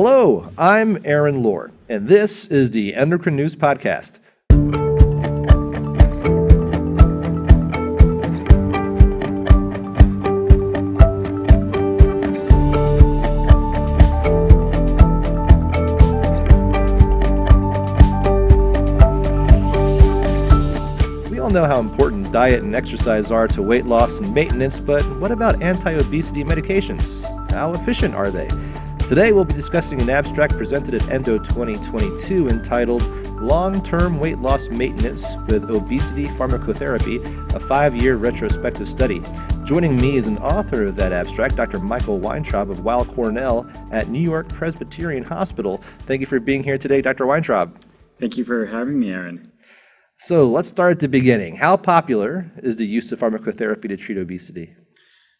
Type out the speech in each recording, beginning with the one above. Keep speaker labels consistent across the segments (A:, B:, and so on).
A: Hello, I'm Aaron Lohr, and this is the Endocrine News Podcast. We all know how important diet and exercise are to weight loss and maintenance, but what about anti obesity medications? How efficient are they? Today, we'll be discussing an abstract presented at Endo 2022 entitled Long Term Weight Loss Maintenance with Obesity Pharmacotherapy, a five year retrospective study. Joining me is an author of that abstract, Dr. Michael Weintraub of Weill Cornell at New York Presbyterian Hospital. Thank you for being here today, Dr. Weintraub.
B: Thank you for having me, Aaron.
A: So let's start at the beginning. How popular is the use of pharmacotherapy to treat obesity?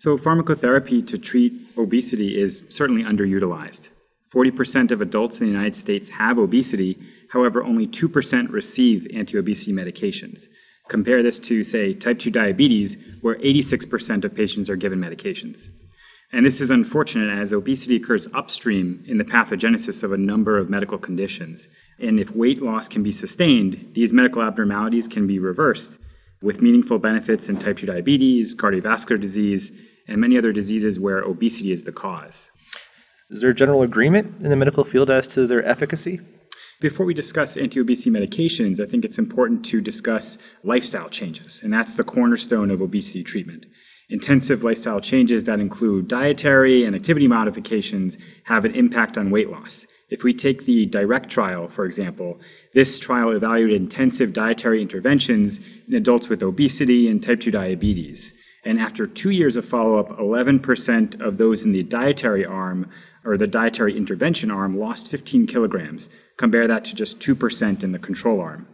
B: So, pharmacotherapy to treat obesity is certainly underutilized. 40% of adults in the United States have obesity, however, only 2% receive anti obesity medications. Compare this to, say, type 2 diabetes, where 86% of patients are given medications. And this is unfortunate as obesity occurs upstream in the pathogenesis of a number of medical conditions. And if weight loss can be sustained, these medical abnormalities can be reversed with meaningful benefits in type 2 diabetes, cardiovascular disease, and many other diseases where obesity is the cause.
A: Is there general agreement in the medical field as to their efficacy?
B: Before we discuss anti obesity medications, I think it's important to discuss lifestyle changes, and that's the cornerstone of obesity treatment. Intensive lifestyle changes that include dietary and activity modifications have an impact on weight loss. If we take the DIRECT trial, for example, this trial evaluated intensive dietary interventions in adults with obesity and type 2 diabetes. And after two years of follow up, 11% of those in the dietary arm or the dietary intervention arm lost 15 kilograms. Compare that to just 2% in the control arm.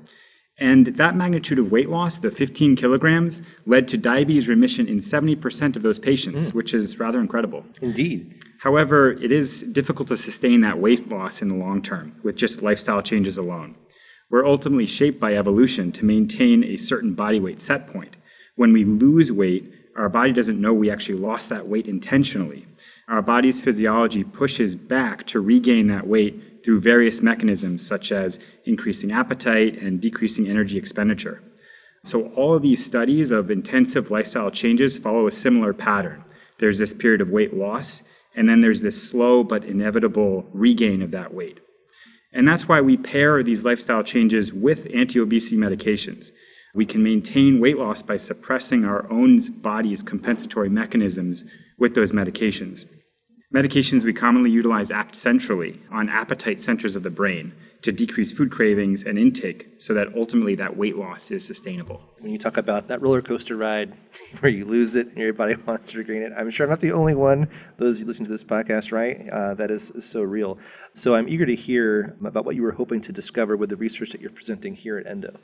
B: And that magnitude of weight loss, the 15 kilograms, led to diabetes remission in 70% of those patients, mm. which is rather incredible.
A: Indeed.
B: However, it is difficult to sustain that weight loss in the long term with just lifestyle changes alone. We're ultimately shaped by evolution to maintain a certain body weight set point. When we lose weight, our body doesn't know we actually lost that weight intentionally. Our body's physiology pushes back to regain that weight through various mechanisms such as increasing appetite and decreasing energy expenditure. So, all of these studies of intensive lifestyle changes follow a similar pattern. There's this period of weight loss, and then there's this slow but inevitable regain of that weight. And that's why we pair these lifestyle changes with anti obesity medications. We can maintain weight loss by suppressing our own body's compensatory mechanisms with those medications. Medications we commonly utilize act centrally on appetite centers of the brain to decrease food cravings and intake so that ultimately that weight loss is sustainable.
A: When you talk about that roller coaster ride where you lose it and your body wants to regain it, I'm sure I'm not the only one, those listening to this podcast, right? Uh, that is, so real. So I'm eager to hear about what you were hoping to discover with the research that you're presenting here at Endo.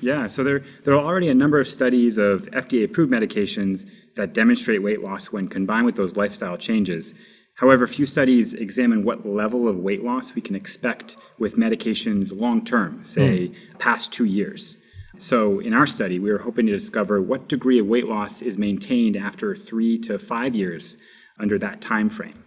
B: Yeah, so there, there are already a number of studies of FDA approved medications that demonstrate weight loss when combined with those lifestyle changes. However, few studies examine what level of weight loss we can expect with medications long term, say hmm. past two years. So, in our study, we were hoping to discover what degree of weight loss is maintained after three to five years under that time frame.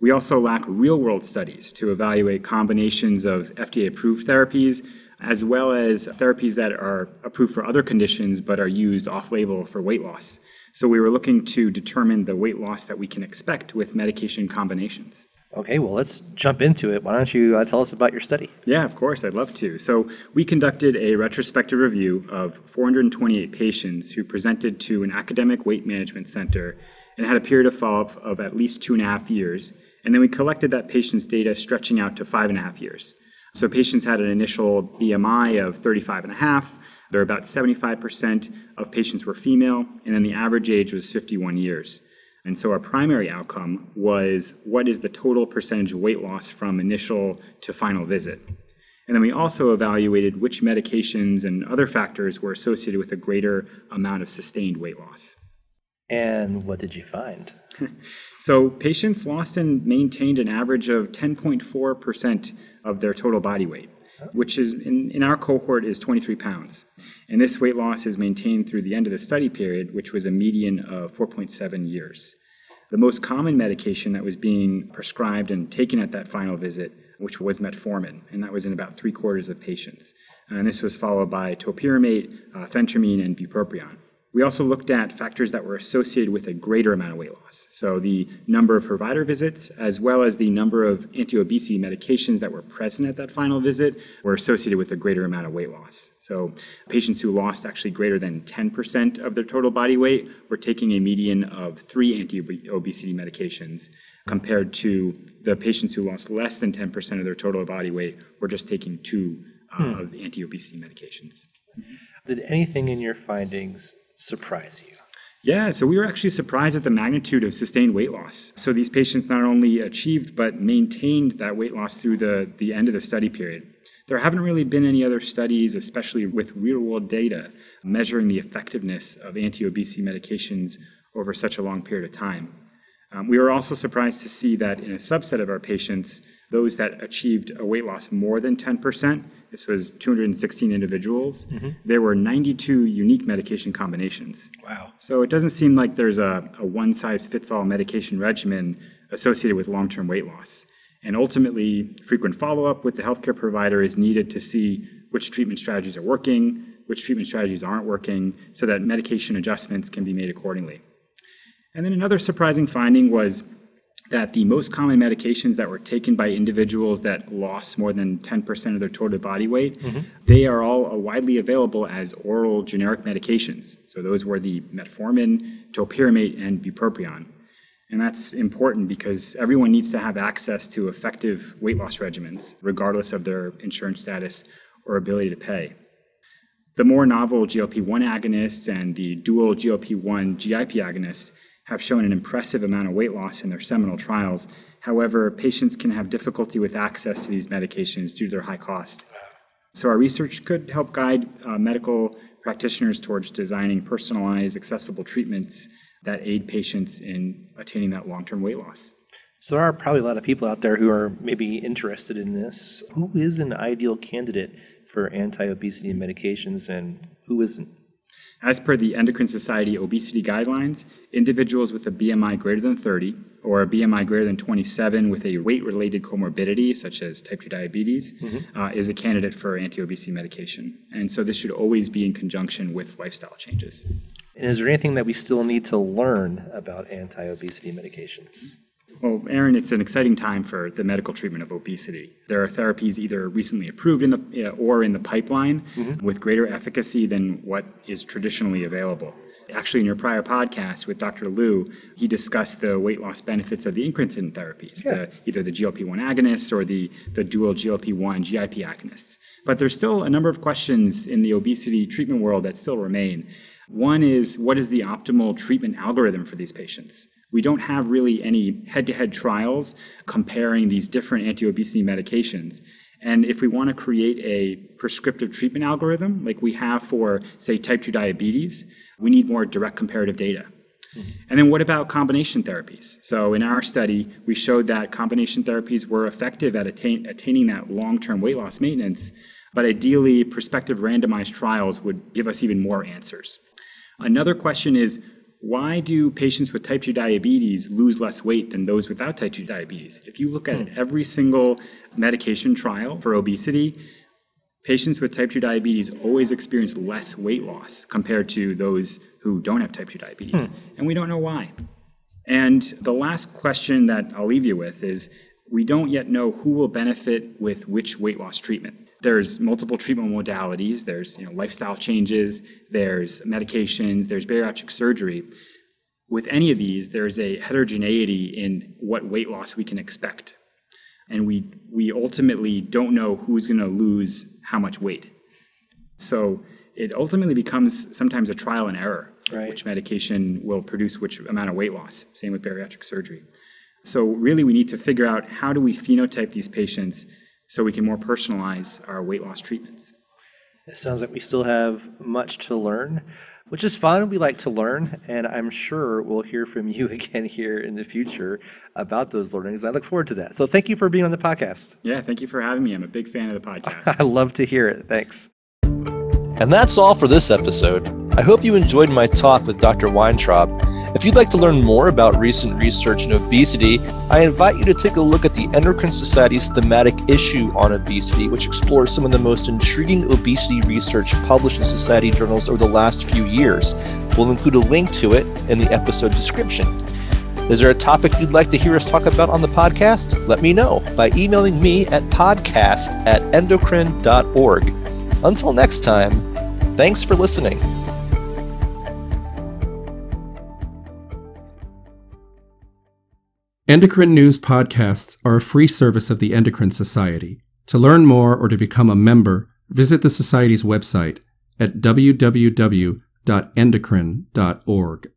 B: We also lack real world studies to evaluate combinations of FDA approved therapies as well as therapies that are approved for other conditions but are used off label for weight loss. So we were looking to determine the weight loss that we can expect with medication combinations.
A: Okay, well, let's jump into it. Why don't you uh, tell us about your study?
B: Yeah, of course, I'd love to. So, we conducted a retrospective review of 428 patients who presented to an academic weight management center and had a period of follow up of at least two and a half years. And then we collected that patient's data stretching out to five and a half years. So, patients had an initial BMI of 35 and. There were about 75% of patients were female, and then the average age was 51 years. And so our primary outcome was what is the total percentage weight loss from initial to final visit. And then we also evaluated which medications and other factors were associated with a greater amount of sustained weight loss.
A: And what did you find?
B: So patients lost and maintained an average of 10.4% of their total body weight, which is in, in our cohort is 23 pounds. And this weight loss is maintained through the end of the study period, which was a median of 4.7 years. The most common medication that was being prescribed and taken at that final visit, which was metformin, and that was in about three quarters of patients. And this was followed by topiramate, uh, phentermine, and bupropion. We also looked at factors that were associated with a greater amount of weight loss. So the number of provider visits, as well as the number of anti-obesity medications that were present at that final visit, were associated with a greater amount of weight loss. So patients who lost actually greater than 10% of their total body weight were taking a median of three anti-obesity medications, compared to the patients who lost less than 10% of their total body weight were just taking two uh, of the anti-obesity medications.
A: Did anything in your findings surprise you?
B: Yeah, so we were actually surprised at the magnitude of sustained weight loss. So these patients not only achieved but maintained that weight loss through the, the end of the study period. There haven't really been any other studies, especially with real world data, measuring the effectiveness of anti obesity medications over such a long period of time. Um, we were also surprised to see that in a subset of our patients, those that achieved a weight loss more than 10%, this was 216 individuals, mm-hmm. there were 92 unique medication combinations.
A: Wow.
B: So it doesn't seem like there's a, a one size fits all medication regimen associated with long term weight loss. And ultimately, frequent follow up with the healthcare provider is needed to see which treatment strategies are working, which treatment strategies aren't working, so that medication adjustments can be made accordingly. And then another surprising finding was that the most common medications that were taken by individuals that lost more than 10% of their total body weight, mm-hmm. they are all widely available as oral generic medications. So those were the metformin, topiramate, and bupropion. And that's important because everyone needs to have access to effective weight loss regimens, regardless of their insurance status or ability to pay. The more novel GLP-1 agonists and the dual GLP-1 GIP agonists have shown an impressive amount of weight loss in their seminal trials. However, patients can have difficulty with access to these medications due to their high cost. So our research could help guide uh, medical practitioners towards designing personalized, accessible treatments that aid patients in attaining that long-term weight loss.
A: So there are probably a lot of people out there who are maybe interested in this. Who is an ideal candidate for anti-obesity medications and who isn't?
B: As per the Endocrine Society obesity guidelines, individuals with a BMI greater than 30 or a BMI greater than 27 with a weight related comorbidity, such as type 2 diabetes, uh, is a candidate for anti obesity medication. And so this should always be in conjunction with lifestyle changes.
A: And is there anything that we still need to learn about anti-obesity medications?
B: Well, Aaron, it's an exciting time for the medical treatment of obesity. There are therapies either recently approved in the, uh, or in the pipeline with greater efficacy than what is traditionally available. Actually, in your prior podcast with Dr. Liu, he discussed the weight loss benefits of the incretin therapies, the, either the GLP-1 agonists or the, the dual GLP-1 GIP agonists. But there's still a number of questions in the obesity treatment world that still remain. One is, what is the optimal treatment algorithm for these patients? We don't have really any head to head trials comparing these different anti obesity medications. And if we want to create a prescriptive treatment algorithm, like we have for, say, type 2 diabetes, we need more direct comparative data. Mm-hmm. And then what about combination therapies? So in our study, we showed that combination therapies were effective at attain, attaining that long term weight loss maintenance, but ideally, prospective randomized trials would give us even more answers. Another question is why do patients with type 2 diabetes lose less weight than those without type 2 diabetes? If you look at hmm. every single medication trial for obesity, patients with type 2 diabetes always experience less weight loss compared to those who don't have type 2 diabetes. Hmm. And we don't know why. And the last question that I'll leave you with is we don't yet know who will benefit with which weight loss treatment. There's multiple treatment modalities, there's you know, lifestyle changes, there's medications, there's bariatric surgery. With any of these, there's a heterogeneity in what weight loss we can expect. And we, we ultimately don't know who's going to lose how much weight. So it ultimately becomes sometimes a trial and error.
A: Right.
B: Which medication will produce which amount of weight loss. Same with bariatric surgery. So really, we need to figure out how do we phenotype these patients so we can more personalize our weight loss treatments.
A: It sounds like we still have much to learn, which is fun. We like to learn, and I'm sure we'll hear from you again here in the future about those learnings. I look forward to that. So thank you for being on the podcast.
B: Yeah, thank you for having me. I'm a big fan of the podcast.
A: I love to hear it. Thanks.
C: And that's all for this episode. I hope you enjoyed my talk with Dr. Weintraub
A: If you'd like to learn more about recent research in obesity, I invite you to take a look at the Endocrine Society's thematic issue on obesity, which explores some of the most intriguing obesity research published in society journals over the last few years. We'll include a link to it in the episode description. Is there a topic you'd like to hear us talk about on the podcast? Let me know by emailing me at podcast at endocrine.org. Until next time, thanks for listening.
C: Endocrine News podcasts are a free service of the Endocrine Society. To learn more or to become a member, visit the Society's website at www.endocrine.org.